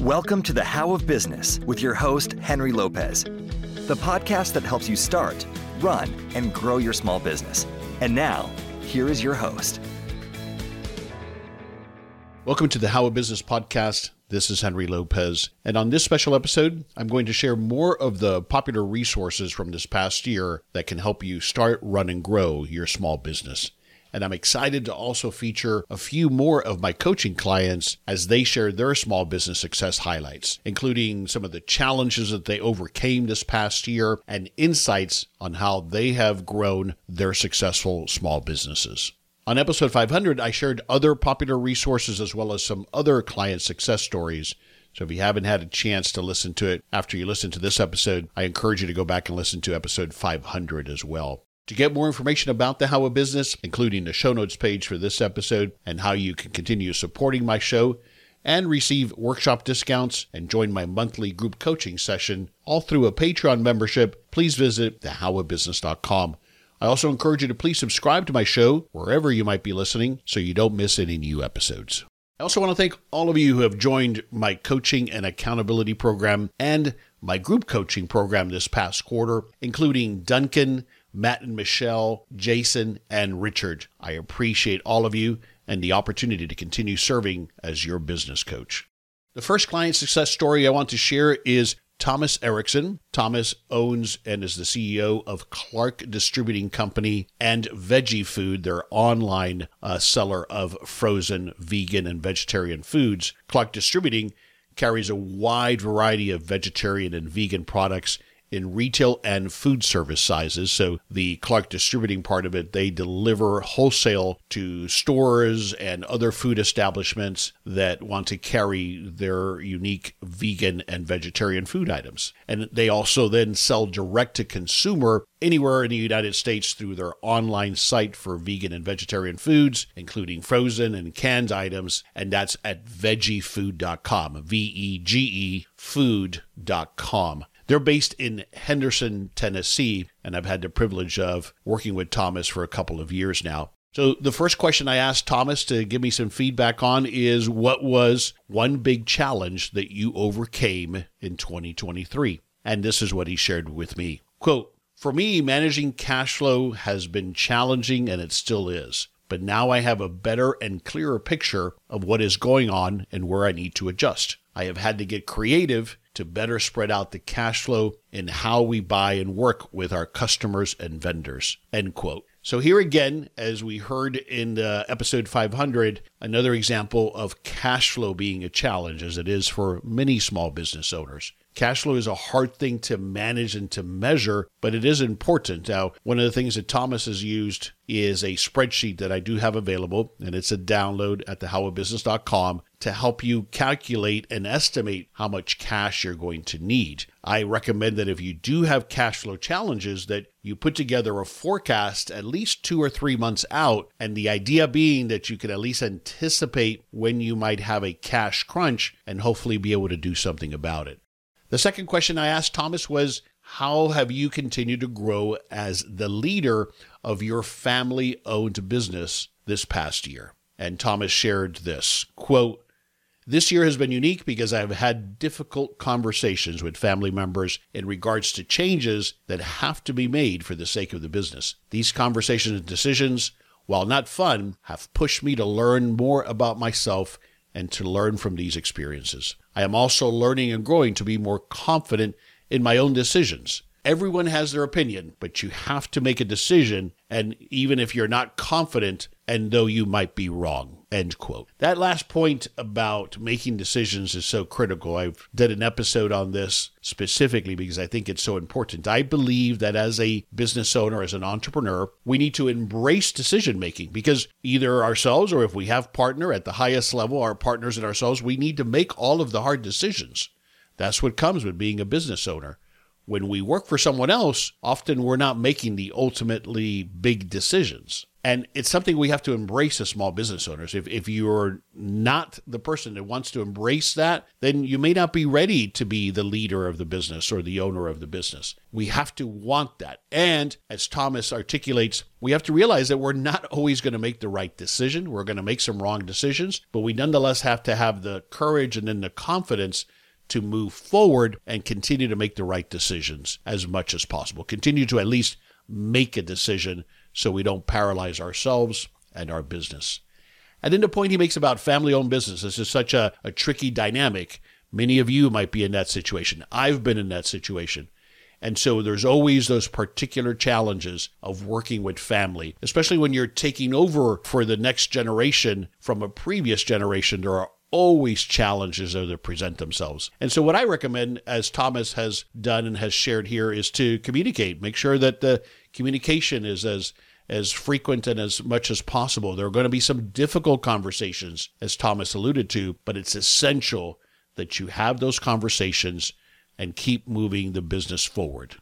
Welcome to the How of Business with your host, Henry Lopez, the podcast that helps you start, run, and grow your small business. And now, here is your host. Welcome to the How of Business podcast. This is Henry Lopez. And on this special episode, I'm going to share more of the popular resources from this past year that can help you start, run, and grow your small business. And I'm excited to also feature a few more of my coaching clients as they share their small business success highlights, including some of the challenges that they overcame this past year and insights on how they have grown their successful small businesses. On episode 500, I shared other popular resources as well as some other client success stories. So if you haven't had a chance to listen to it after you listen to this episode, I encourage you to go back and listen to episode 500 as well. To get more information about the How of Business, including the show notes page for this episode and how you can continue supporting my show and receive workshop discounts and join my monthly group coaching session, all through a Patreon membership, please visit thehowofbusiness.com. I also encourage you to please subscribe to my show wherever you might be listening so you don't miss any new episodes. I also want to thank all of you who have joined my coaching and accountability program and my group coaching program this past quarter, including Duncan, Matt and Michelle, Jason, and Richard. I appreciate all of you and the opportunity to continue serving as your business coach. The first client success story I want to share is Thomas Erickson. Thomas owns and is the CEO of Clark Distributing Company and Vegefood, their online uh, seller of frozen vegan and vegetarian foods. Clark Distributing carries a wide variety of vegetarian and vegan products in retail and food service sizes. So the Clark distributing part of it, they deliver wholesale to stores and other food establishments that want to carry their unique vegan and vegetarian food items. And they also then sell direct to consumer anywhere in the United States through their online site for vegan and vegetarian foods, including frozen and canned items, and that's at vegefood.com, V E G E food.com. They're based in Henderson, Tennessee, and I've had the privilege of working with Thomas for a couple of years now. So, the first question I asked Thomas to give me some feedback on is what was one big challenge that you overcame in 2023? And this is what he shared with me. Quote, for me, managing cash flow has been challenging and it still is. But now I have a better and clearer picture of what is going on and where I need to adjust. I have had to get creative to better spread out the cash flow in how we buy and work with our customers and vendors. End quote. So here again, as we heard in uh, episode 500, another example of cash flow being a challenge as it is for many small business owners. Cash flow is a hard thing to manage and to measure, but it is important. Now, one of the things that Thomas has used is a spreadsheet that I do have available, and it's a download at thehowofbusiness.com to help you calculate and estimate how much cash you're going to need. I recommend that if you do have cash flow challenges that you put together a forecast at least 2 or 3 months out and the idea being that you can at least anticipate when you might have a cash crunch and hopefully be able to do something about it. The second question I asked Thomas was how have you continued to grow as the leader of your family owned business this past year? And Thomas shared this quote, this year has been unique because I've had difficult conversations with family members in regards to changes that have to be made for the sake of the business. These conversations and decisions, while not fun, have pushed me to learn more about myself and to learn from these experiences. I am also learning and growing to be more confident in my own decisions. Everyone has their opinion, but you have to make a decision. And even if you're not confident, and though you might be wrong. End quote. That last point about making decisions is so critical. I've did an episode on this specifically because I think it's so important. I believe that as a business owner, as an entrepreneur, we need to embrace decision making because either ourselves or if we have partner at the highest level, our partners and ourselves, we need to make all of the hard decisions. That's what comes with being a business owner. When we work for someone else, often we're not making the ultimately big decisions. And it's something we have to embrace as small business owners. If, if you're not the person that wants to embrace that, then you may not be ready to be the leader of the business or the owner of the business. We have to want that. And as Thomas articulates, we have to realize that we're not always going to make the right decision. We're going to make some wrong decisions, but we nonetheless have to have the courage and then the confidence to move forward and continue to make the right decisions as much as possible. Continue to at least make a decision so we don't paralyze ourselves and our business. And then the point he makes about family owned business this is such a, a tricky dynamic. Many of you might be in that situation. I've been in that situation. And so there's always those particular challenges of working with family, especially when you're taking over for the next generation from a previous generation. There are always challenges that present themselves. And so, what I recommend, as Thomas has done and has shared here, is to communicate. Make sure that the communication is as as frequent and as much as possible. There are going to be some difficult conversations, as Thomas alluded to, but it's essential that you have those conversations and keep moving the business forward.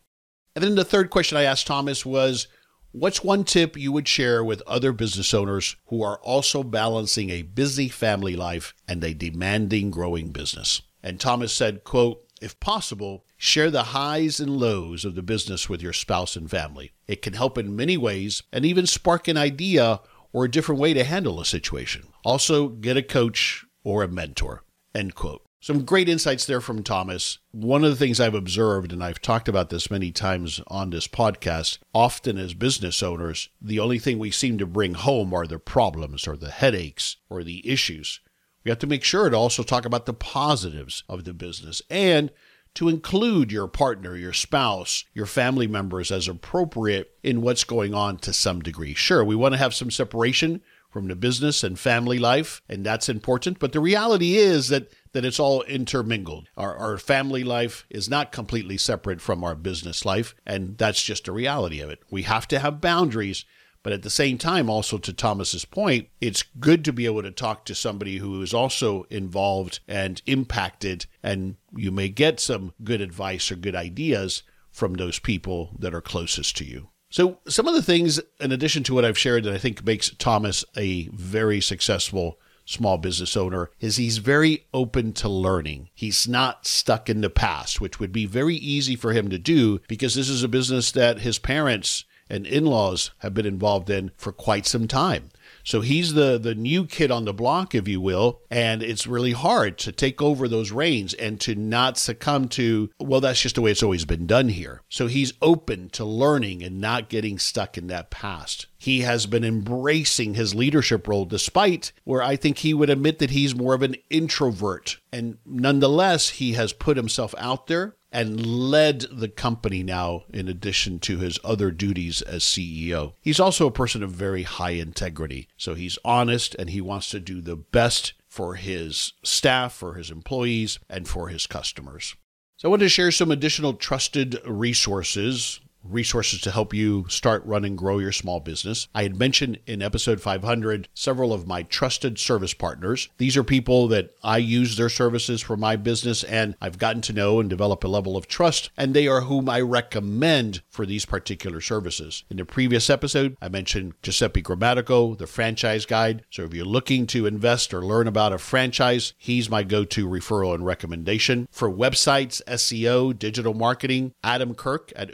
And then the third question I asked Thomas was What's one tip you would share with other business owners who are also balancing a busy family life and a demanding growing business? And Thomas said, quote, if possible, share the highs and lows of the business with your spouse and family. It can help in many ways and even spark an idea or a different way to handle a situation. Also, get a coach or a mentor. End quote. Some great insights there from Thomas. One of the things I've observed, and I've talked about this many times on this podcast, often as business owners, the only thing we seem to bring home are the problems or the headaches or the issues. We have to make sure to also talk about the positives of the business and to include your partner, your spouse, your family members as appropriate in what's going on to some degree. Sure, we want to have some separation from the business and family life, and that's important. But the reality is that that it's all intermingled. Our, our family life is not completely separate from our business life, and that's just a reality of it. We have to have boundaries, but at the same time, also to Thomas's point, it's good to be able to talk to somebody who is also involved and impacted, and you may get some good advice or good ideas from those people that are closest to you. So, some of the things, in addition to what I've shared, that I think makes Thomas a very successful small business owner is he's very open to learning. He's not stuck in the past, which would be very easy for him to do because this is a business that his parents and in laws have been involved in for quite some time. So he's the the new kid on the block, if you will, and it's really hard to take over those reins and to not succumb to well, that's just the way it's always been done here. So he's open to learning and not getting stuck in that past. He has been embracing his leadership role despite where I think he would admit that he's more of an introvert. And nonetheless, he has put himself out there and led the company now in addition to his other duties as CEO. He's also a person of very high integrity. So he's honest and he wants to do the best for his staff, for his employees, and for his customers. So I want to share some additional trusted resources resources to help you start, run, and grow your small business. I had mentioned in episode 500 several of my trusted service partners. These are people that I use their services for my business and I've gotten to know and develop a level of trust, and they are whom I recommend for these particular services. In the previous episode, I mentioned Giuseppe Grammatico, the franchise guide. So if you're looking to invest or learn about a franchise, he's my go to referral and recommendation. For websites, SEO, digital marketing, Adam Kirk at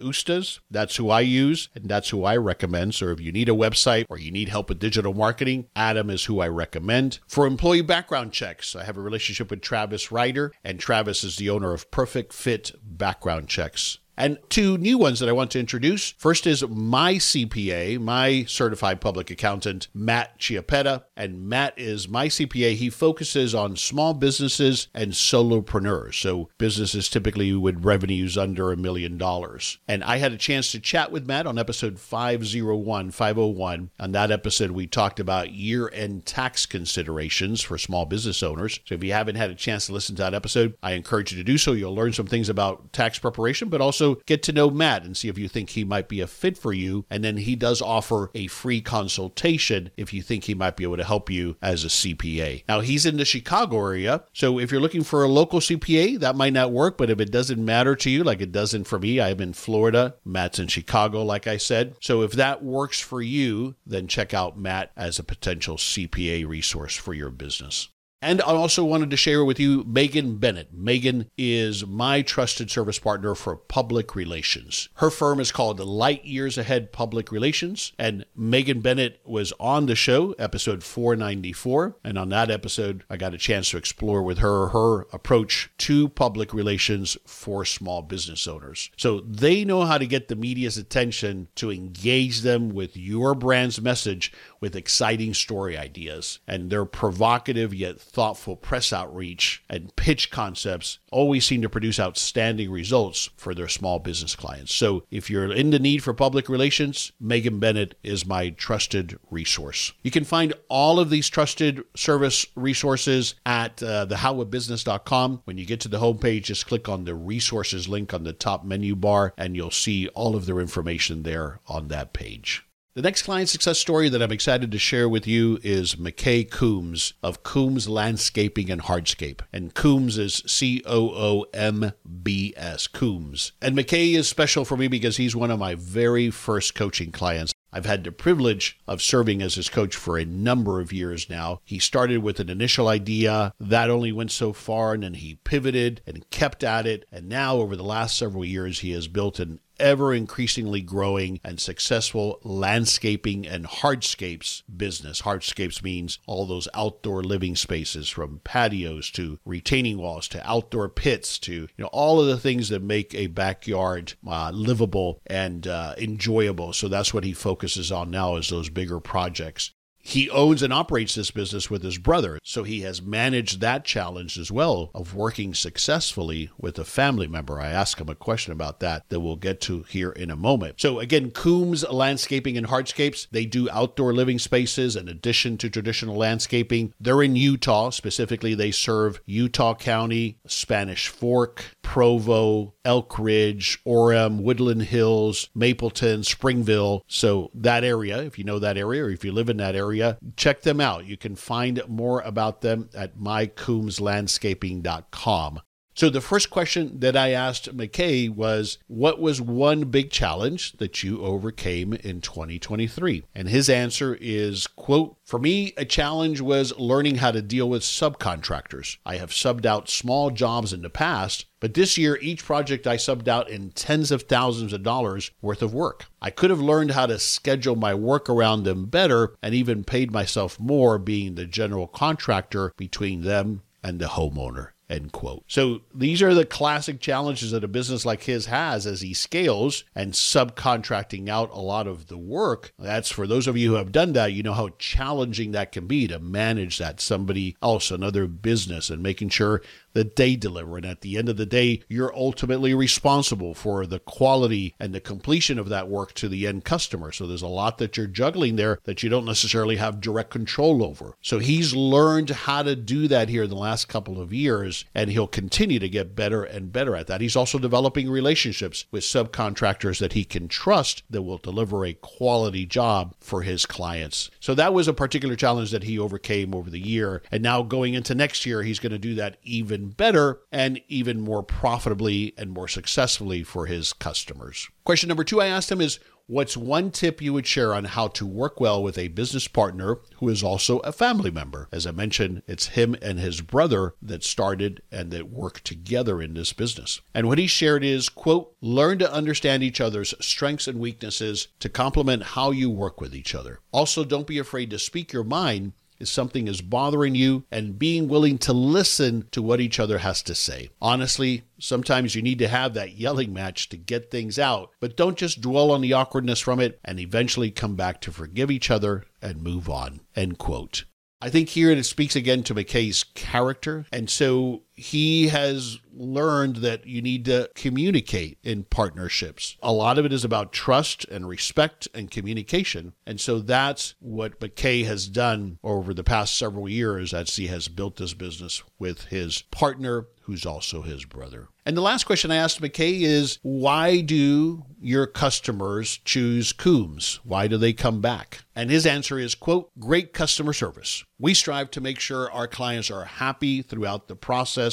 That's who I use and that's who I recommend. So if you need a website or you need help with digital marketing, Adam is who I recommend. For employee background checks, I have a relationship with Travis Ryder, and Travis is the owner of Perfect Fit Background Checks. And two new ones that I want to introduce. First is my CPA, my certified public accountant, Matt Chiappetta. And Matt is my CPA. He focuses on small businesses and solopreneurs. So businesses typically with revenues under a million dollars. And I had a chance to chat with Matt on episode 501, 501. On that episode, we talked about year end tax considerations for small business owners. So if you haven't had a chance to listen to that episode, I encourage you to do so. You'll learn some things about tax preparation, but also also get to know Matt and see if you think he might be a fit for you. And then he does offer a free consultation if you think he might be able to help you as a CPA. Now, he's in the Chicago area. So if you're looking for a local CPA, that might not work. But if it doesn't matter to you, like it doesn't for me, I'm in Florida. Matt's in Chicago, like I said. So if that works for you, then check out Matt as a potential CPA resource for your business. And I also wanted to share with you Megan Bennett. Megan is my trusted service partner for public relations. Her firm is called Light Years Ahead Public Relations, and Megan Bennett was on the show, episode 494. And on that episode, I got a chance to explore with her her approach to public relations for small business owners. So they know how to get the media's attention to engage them with your brand's message with exciting story ideas. And they're provocative yet thoughtful press outreach and pitch concepts always seem to produce outstanding results for their small business clients. So if you're in the need for public relations, Megan Bennett is my trusted resource. You can find all of these trusted service resources at uh, thehowofbusiness.com. When you get to the homepage, just click on the resources link on the top menu bar and you'll see all of their information there on that page. The next client success story that I'm excited to share with you is McKay Coombs of Coombs Landscaping and Hardscape. And Coombs is C O O M B S, Coombs. And McKay is special for me because he's one of my very first coaching clients. I've had the privilege of serving as his coach for a number of years now. He started with an initial idea that only went so far, and then he pivoted and kept at it. And now, over the last several years, he has built an ever increasingly growing and successful landscaping and hardscapes business. Hardscapes means all those outdoor living spaces from patios to retaining walls to outdoor pits to you know all of the things that make a backyard uh, livable and uh, enjoyable. So that's what he focuses on now is those bigger projects he owns and operates this business with his brother. So he has managed that challenge as well of working successfully with a family member. I asked him a question about that that we'll get to here in a moment. So again, Coombs Landscaping and Hardscapes, they do outdoor living spaces in addition to traditional landscaping. They're in Utah. Specifically, they serve Utah County, Spanish Fork, Provo, Elk Ridge, Orem, Woodland Hills, Mapleton, Springville. So that area, if you know that area or if you live in that area, area, check them out. You can find more about them at mycoombslandscaping.com. So the first question that I asked McKay was, what was one big challenge that you overcame in 2023? And his answer is, quote, for me, a challenge was learning how to deal with subcontractors. I have subbed out small jobs in the past, but this year, each project I subbed out in tens of thousands of dollars worth of work. I could have learned how to schedule my work around them better and even paid myself more being the general contractor between them and the homeowner. End quote. So these are the classic challenges that a business like his has as he scales and subcontracting out a lot of the work. That's for those of you who have done that, you know how challenging that can be to manage that somebody else, another business, and making sure that they deliver. And at the end of the day, you're ultimately responsible for the quality and the completion of that work to the end customer. So there's a lot that you're juggling there that you don't necessarily have direct control over. So he's learned how to do that here in the last couple of years, and he'll continue to get better and better at that. He's also developing relationships with subcontractors that he can trust that will deliver a quality job for his clients. So that was a particular challenge that he overcame over the year. And now going into next year, he's going to do that even better and even more profitably and more successfully for his customers. Question number two I asked him is What's one tip you would share on how to work well with a business partner who is also a family member? As I mentioned, it's him and his brother that started and that work together in this business. And what he shared is, quote, learn to understand each other's strengths and weaknesses to complement how you work with each other. Also, don't be afraid to speak your mind if something is bothering you and being willing to listen to what each other has to say. Honestly, sometimes you need to have that yelling match to get things out, but don't just dwell on the awkwardness from it and eventually come back to forgive each other and move on. End quote. I think here it speaks again to McKay's character. And so he has learned that you need to communicate in partnerships. A lot of it is about trust and respect and communication. And so that's what McKay has done over the past several years as he has built this business with his partner, who's also his brother. And the last question I asked McKay is why do your customers choose Coombs? Why do they come back? And his answer is, quote, great customer service. We strive to make sure our clients are happy throughout the process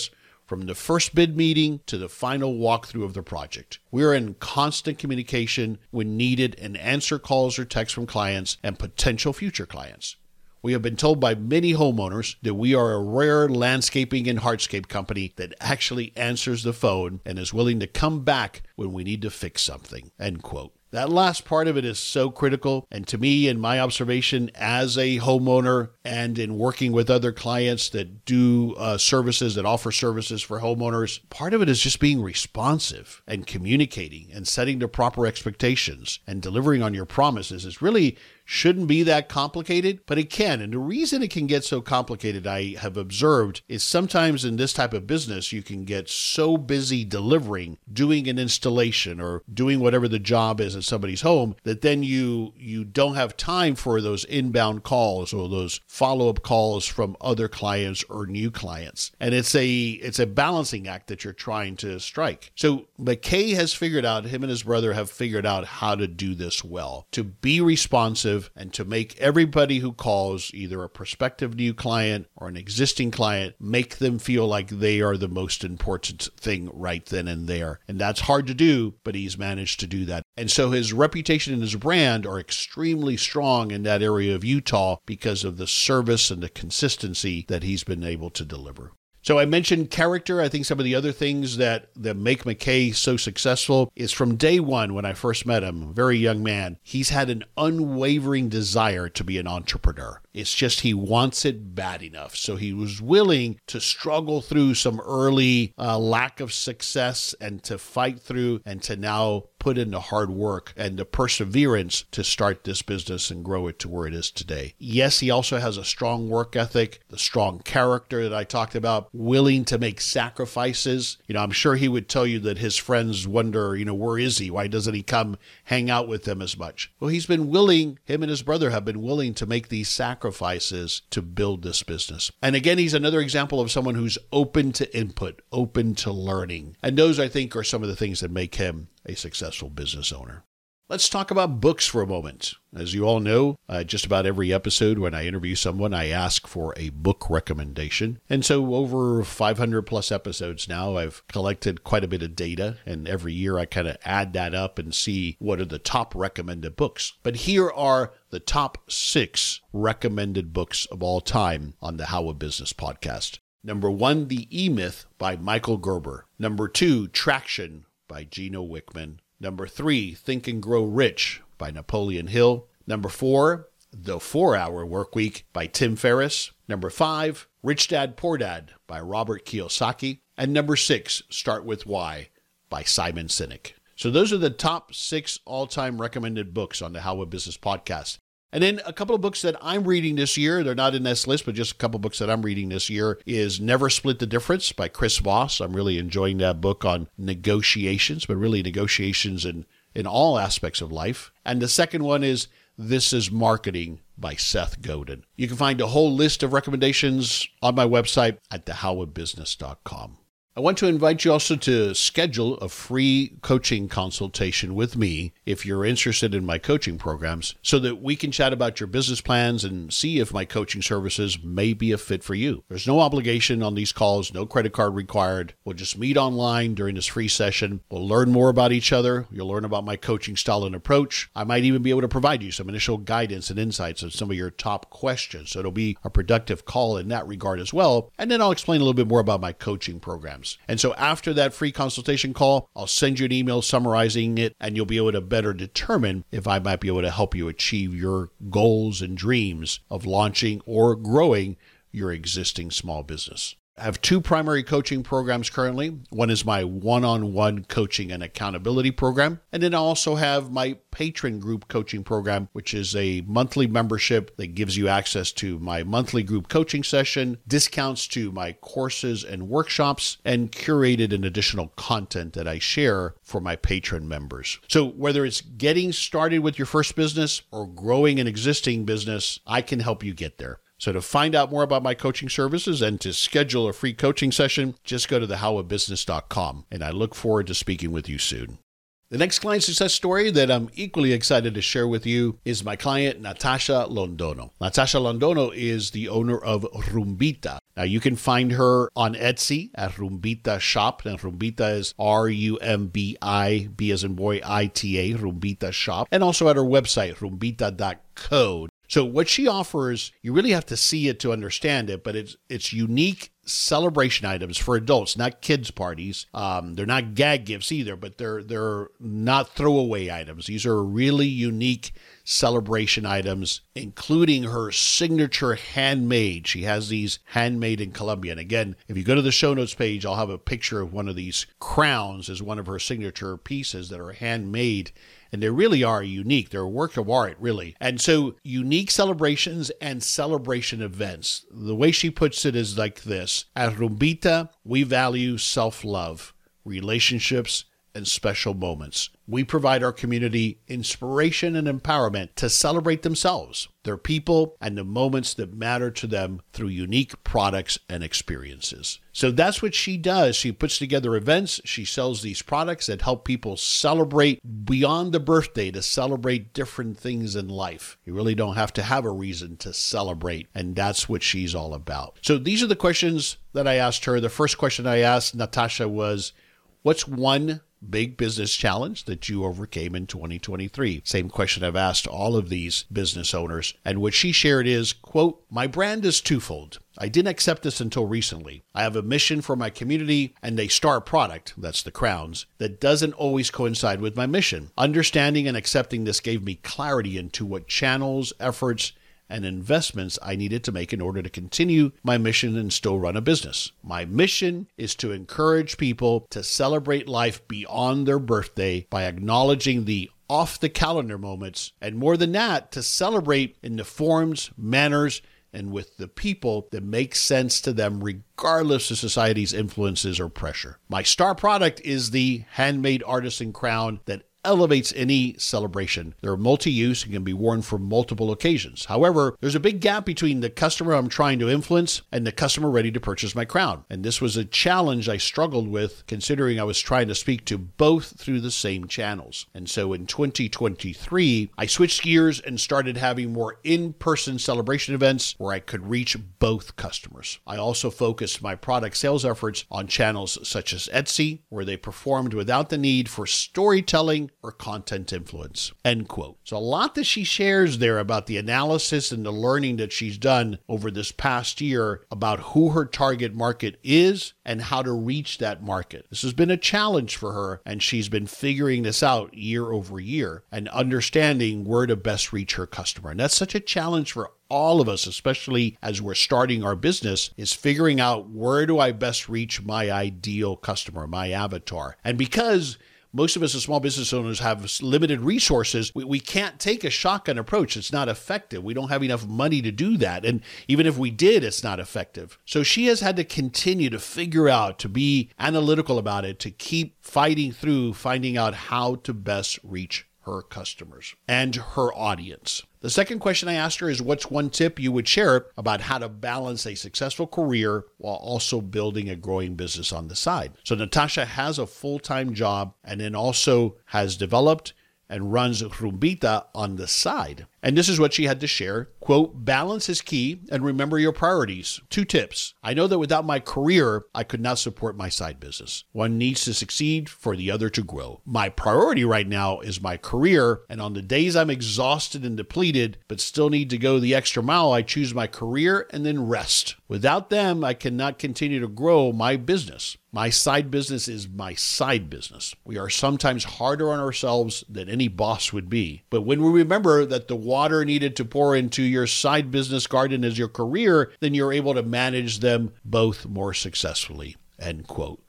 from the first bid meeting to the final walkthrough of the project. We're in constant communication when needed and answer calls or texts from clients and potential future clients. We have been told by many homeowners that we are a rare landscaping and hardscape company that actually answers the phone and is willing to come back when we need to fix something. End quote. That last part of it is so critical. And to me, in my observation as a homeowner and in working with other clients that do uh, services, that offer services for homeowners, part of it is just being responsive and communicating and setting the proper expectations and delivering on your promises. It's really shouldn't be that complicated, but it can. And the reason it can get so complicated, I have observed, is sometimes in this type of business, you can get so busy delivering, doing an installation or doing whatever the job is at somebody's home that then you you don't have time for those inbound calls or those follow-up calls from other clients or new clients. And it's a it's a balancing act that you're trying to strike. So McKay has figured out, him and his brother have figured out how to do this well, to be responsive and to make everybody who calls either a prospective new client or an existing client make them feel like they are the most important thing right then and there. And that's hard to do, but he's managed to do that. And so his reputation and his brand are extremely strong in that area of Utah because of the service and the consistency that he's been able to deliver. So I mentioned character. I think some of the other things that, that make McKay so successful is from day one when I first met him, very young man, he's had an unwavering desire to be an entrepreneur. It's just he wants it bad enough. So he was willing to struggle through some early uh, lack of success and to fight through and to now put in the hard work and the perseverance to start this business and grow it to where it is today. Yes, he also has a strong work ethic, the strong character that I talked about, willing to make sacrifices. You know, I'm sure he would tell you that his friends wonder, you know, where is he? Why doesn't he come hang out with them as much? Well, he's been willing, him and his brother have been willing to make these sacrifices to build this business. And again, he's another example of someone who's open to input, open to learning. And those, I think, are some of the things that make him a successful business owner. Let's talk about books for a moment. As you all know, uh, just about every episode when I interview someone, I ask for a book recommendation. And so, over 500 plus episodes now, I've collected quite a bit of data. And every year I kind of add that up and see what are the top recommended books. But here are the top six recommended books of all time on the How of Business podcast. Number one, The E Myth by Michael Gerber. Number two, Traction by Gino Wickman. Number three, Think and Grow Rich by Napoleon Hill. Number four, The Four Hour Workweek by Tim Ferriss. Number five, Rich Dad Poor Dad by Robert Kiyosaki. And number six, Start with Why by Simon Sinek. So those are the top six all time recommended books on the How of Business podcast. And then a couple of books that I'm reading this year, they're not in this list, but just a couple of books that I'm reading this year is Never Split the Difference by Chris Voss. I'm really enjoying that book on negotiations, but really negotiations in, in all aspects of life. And the second one is This is Marketing by Seth Godin. You can find a whole list of recommendations on my website at thehowofbusiness.com. I want to invite you also to schedule a free coaching consultation with me if you're interested in my coaching programs so that we can chat about your business plans and see if my coaching services may be a fit for you. There's no obligation on these calls, no credit card required. We'll just meet online during this free session. We'll learn more about each other. You'll learn about my coaching style and approach. I might even be able to provide you some initial guidance and insights on some of your top questions. So it'll be a productive call in that regard as well. And then I'll explain a little bit more about my coaching program programs. And so after that free consultation call, I'll send you an email summarizing it, and you'll be able to better determine if I might be able to help you achieve your goals and dreams of launching or growing your existing small business. I have two primary coaching programs currently. One is my one on one coaching and accountability program. And then I also have my Patreon group coaching program, which is a monthly membership that gives you access to my monthly group coaching session, discounts to my courses and workshops, and curated and additional content that I share for my Patreon members. So whether it's getting started with your first business or growing an existing business, I can help you get there. So to find out more about my coaching services and to schedule a free coaching session, just go to thehowofbusiness.com. And I look forward to speaking with you soon. The next client success story that I'm equally excited to share with you is my client, Natasha Londono. Natasha Londono is the owner of Rumbita. Now, you can find her on Etsy at Rumbita Shop. And Rumbita is R U M B I, B as in boy, I T A, Rumbita Shop. And also at her website, rumbita.co. So what she offers, you really have to see it to understand it, but it's it's unique celebration items for adults, not kids parties. Um, they're not gag gifts either, but they're they're not throwaway items. These are really unique celebration items, including her signature handmade. She has these handmade in Colombia. And again, if you go to the show notes page, I'll have a picture of one of these crowns as one of her signature pieces that are handmade and they really are unique. They're a work of art, really. And so, unique celebrations and celebration events. The way she puts it is like this At Rumbita, we value self love, relationships, and special moments. We provide our community inspiration and empowerment to celebrate themselves, their people, and the moments that matter to them through unique products and experiences. So that's what she does. She puts together events, she sells these products that help people celebrate beyond the birthday to celebrate different things in life. You really don't have to have a reason to celebrate, and that's what she's all about. So these are the questions that I asked her. The first question I asked Natasha was, What's one big business challenge that you overcame in 2023? Same question I've asked all of these business owners. And what she shared is, quote, my brand is twofold. I didn't accept this until recently. I have a mission for my community and a star product, that's the crowns, that doesn't always coincide with my mission. Understanding and accepting this gave me clarity into what channels, efforts, and investments I needed to make in order to continue my mission and still run a business. My mission is to encourage people to celebrate life beyond their birthday by acknowledging the off the calendar moments, and more than that, to celebrate in the forms, manners, and with the people that make sense to them regardless of society's influences or pressure. My star product is the handmade artisan crown that elevates any celebration. They're multi use and can be worn for multiple occasions. However, there's a big gap between the customer I'm trying to influence and the customer ready to purchase my crown. And this was a challenge I struggled with considering I was trying to speak to both through the same channels. And so in 2023, I switched gears and started having more in person celebration events where I could reach both customers. I also focused my product sales efforts on channels such as Etsy, where they performed without the need for storytelling or content influence. End quote. So, a lot that she shares there about the analysis and the learning that she's done over this past year about who her target market is and how to reach that market. This has been a challenge for her, and she's been figuring this out year over year and understanding where to best reach her customer. And that's such a challenge for all of us, especially as we're starting our business, is figuring out where do I best reach my ideal customer, my avatar. And because most of us as small business owners have limited resources. We, we can't take a shotgun approach. It's not effective. We don't have enough money to do that. And even if we did, it's not effective. So she has had to continue to figure out, to be analytical about it, to keep fighting through finding out how to best reach her customers and her audience. The second question I asked her is What's one tip you would share about how to balance a successful career while also building a growing business on the side? So, Natasha has a full time job and then also has developed and runs Rumbita on the side. And this is what she had to share. Quote, balance is key and remember your priorities. Two tips. I know that without my career, I could not support my side business. One needs to succeed for the other to grow. My priority right now is my career. And on the days I'm exhausted and depleted, but still need to go the extra mile, I choose my career and then rest. Without them, I cannot continue to grow my business. My side business is my side business. We are sometimes harder on ourselves than any boss would be. But when we remember that the water needed to pour into your side business garden as your career, then you're able to manage them both more successfully. End quote.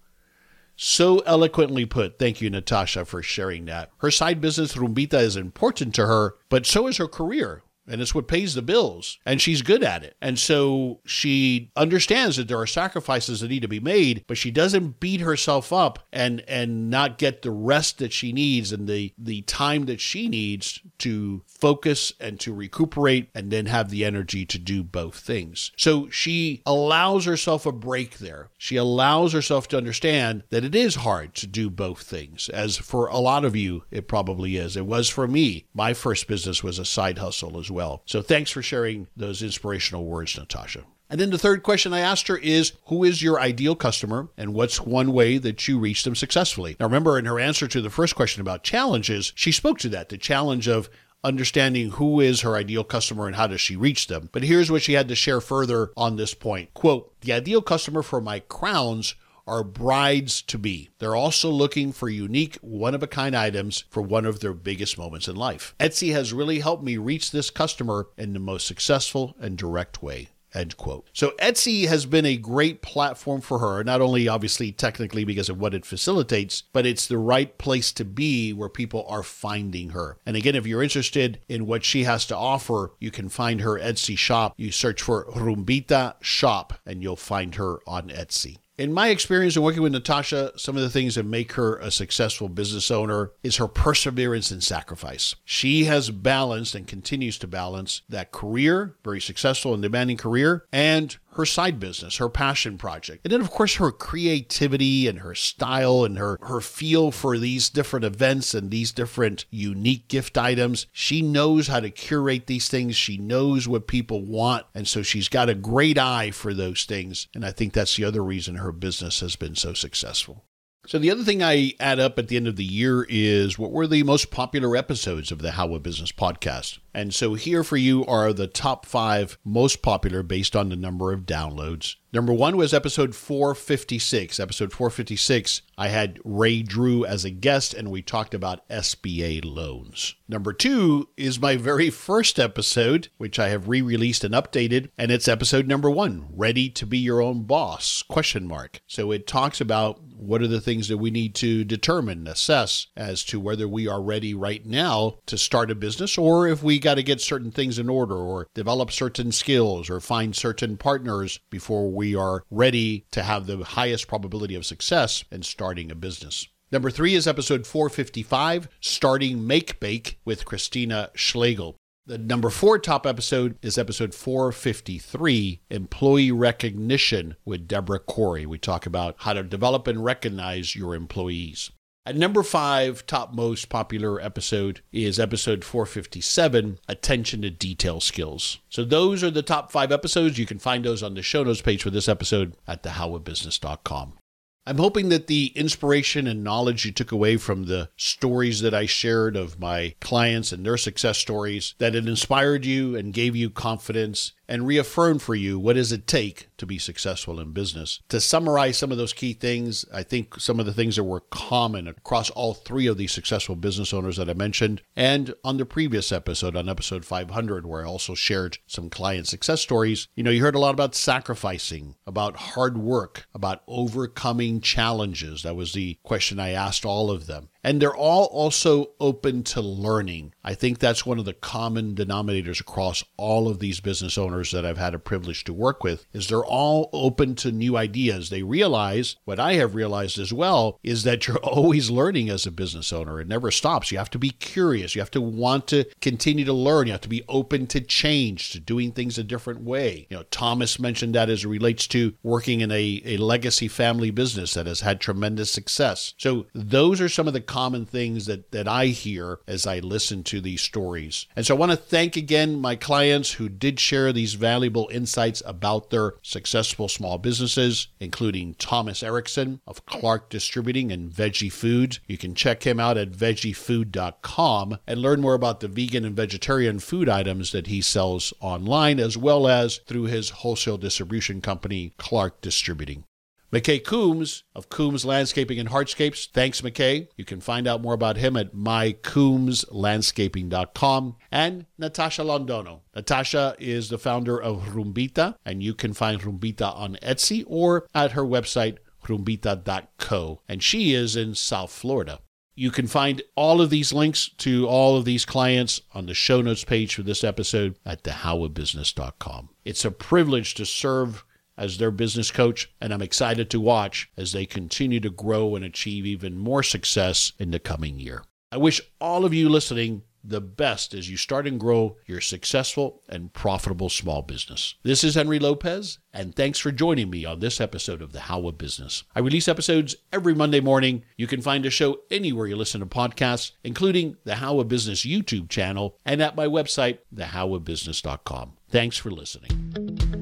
So eloquently put. Thank you, Natasha, for sharing that. Her side business, Rumbita, is important to her, but so is her career and it's what pays the bills. And she's good at it. And so she understands that there are sacrifices that need to be made but she doesn't beat herself up and and not get the rest that she needs and the the time that she needs to focus and to recuperate and then have the energy to do both things. So she allows herself a break there. She allows herself to understand that it is hard to do both things. As for a lot of you it probably is. It was for me. My first business was a side hustle as well. So thanks for sharing those inspirational words, Natasha. And then the third question I asked her is Who is your ideal customer and what's one way that you reach them successfully? Now, remember in her answer to the first question about challenges, she spoke to that the challenge of understanding who is her ideal customer and how does she reach them. But here's what she had to share further on this point. Quote, the ideal customer for my crowns are brides to be. They're also looking for unique, one of a kind items for one of their biggest moments in life. Etsy has really helped me reach this customer in the most successful and direct way. End quote. So Etsy has been a great platform for her, not only obviously technically because of what it facilitates, but it's the right place to be where people are finding her. And again, if you're interested in what she has to offer, you can find her Etsy shop. You search for Rumbita Shop and you'll find her on Etsy. In my experience in working with Natasha, some of the things that make her a successful business owner is her perseverance and sacrifice. She has balanced and continues to balance that career, very successful and demanding career, and her side business, her passion project. And then of course her creativity and her style and her her feel for these different events and these different unique gift items. She knows how to curate these things. She knows what people want and so she's got a great eye for those things and I think that's the other reason her business has been so successful. So, the other thing I add up at the end of the year is what were the most popular episodes of the How of Business podcast. And so, here for you are the top five most popular based on the number of downloads. Number one was episode 456. Episode 456, I had Ray Drew as a guest, and we talked about SBA loans. Number two is my very first episode, which I have re-released and updated, and it's episode number one, Ready to Be Your Own Boss? Question mark. So it talks about what are the things that we need to determine, assess as to whether we are ready right now to start a business or if we got to get certain things in order or develop certain skills or find certain partners before we are ready to have the highest probability of success in starting a business. Number three is episode 455, Starting Make Bake with Christina Schlegel. The number four top episode is episode 453 Employee Recognition with Deborah Corey. We talk about how to develop and recognize your employees. At number five, top most popular episode is episode 457 Attention to Detail Skills. So, those are the top five episodes. You can find those on the show notes page for this episode at thehowofbusiness.com. I'm hoping that the inspiration and knowledge you took away from the stories that I shared of my clients and their success stories, that it inspired you and gave you confidence and reaffirm for you what does it take to be successful in business. To summarize some of those key things, I think some of the things that were common across all three of these successful business owners that I mentioned, and on the previous episode, on episode 500, where I also shared some client success stories, you know, you heard a lot about sacrificing, about hard work, about overcoming challenges. That was the question I asked all of them. And they're all also open to learning. I think that's one of the common denominators across all of these business owners that I've had a privilege to work with is they're all open to new ideas. They realize what I have realized as well is that you're always learning as a business owner. It never stops. You have to be curious. You have to want to continue to learn. You have to be open to change, to doing things a different way. You know, Thomas mentioned that as it relates to working in a, a legacy family business that has had tremendous success. So those are some of the common things that, that I hear as I listen to these stories. And so I want to thank again my clients who did share these valuable insights about their successful small businesses, including Thomas Erickson of Clark Distributing and Vegefoods. You can check him out at vegefood.com and learn more about the vegan and vegetarian food items that he sells online, as well as through his wholesale distribution company, Clark Distributing. McKay Coombs of Coombs Landscaping and Hardscapes. Thanks, McKay. You can find out more about him at mycoombslandscaping.com. And Natasha Londono. Natasha is the founder of Rumbita, and you can find Rumbita on Etsy or at her website, rumbita.co. And she is in South Florida. You can find all of these links to all of these clients on the show notes page for this episode at thehowofbusiness.com. It's a privilege to serve as their business coach, and I'm excited to watch as they continue to grow and achieve even more success in the coming year. I wish all of you listening the best as you start and grow your successful and profitable small business. This is Henry Lopez, and thanks for joining me on this episode of The How of Business. I release episodes every Monday morning. You can find a show anywhere you listen to podcasts, including the How of Business YouTube channel and at my website, thehowofbusiness.com. Thanks for listening.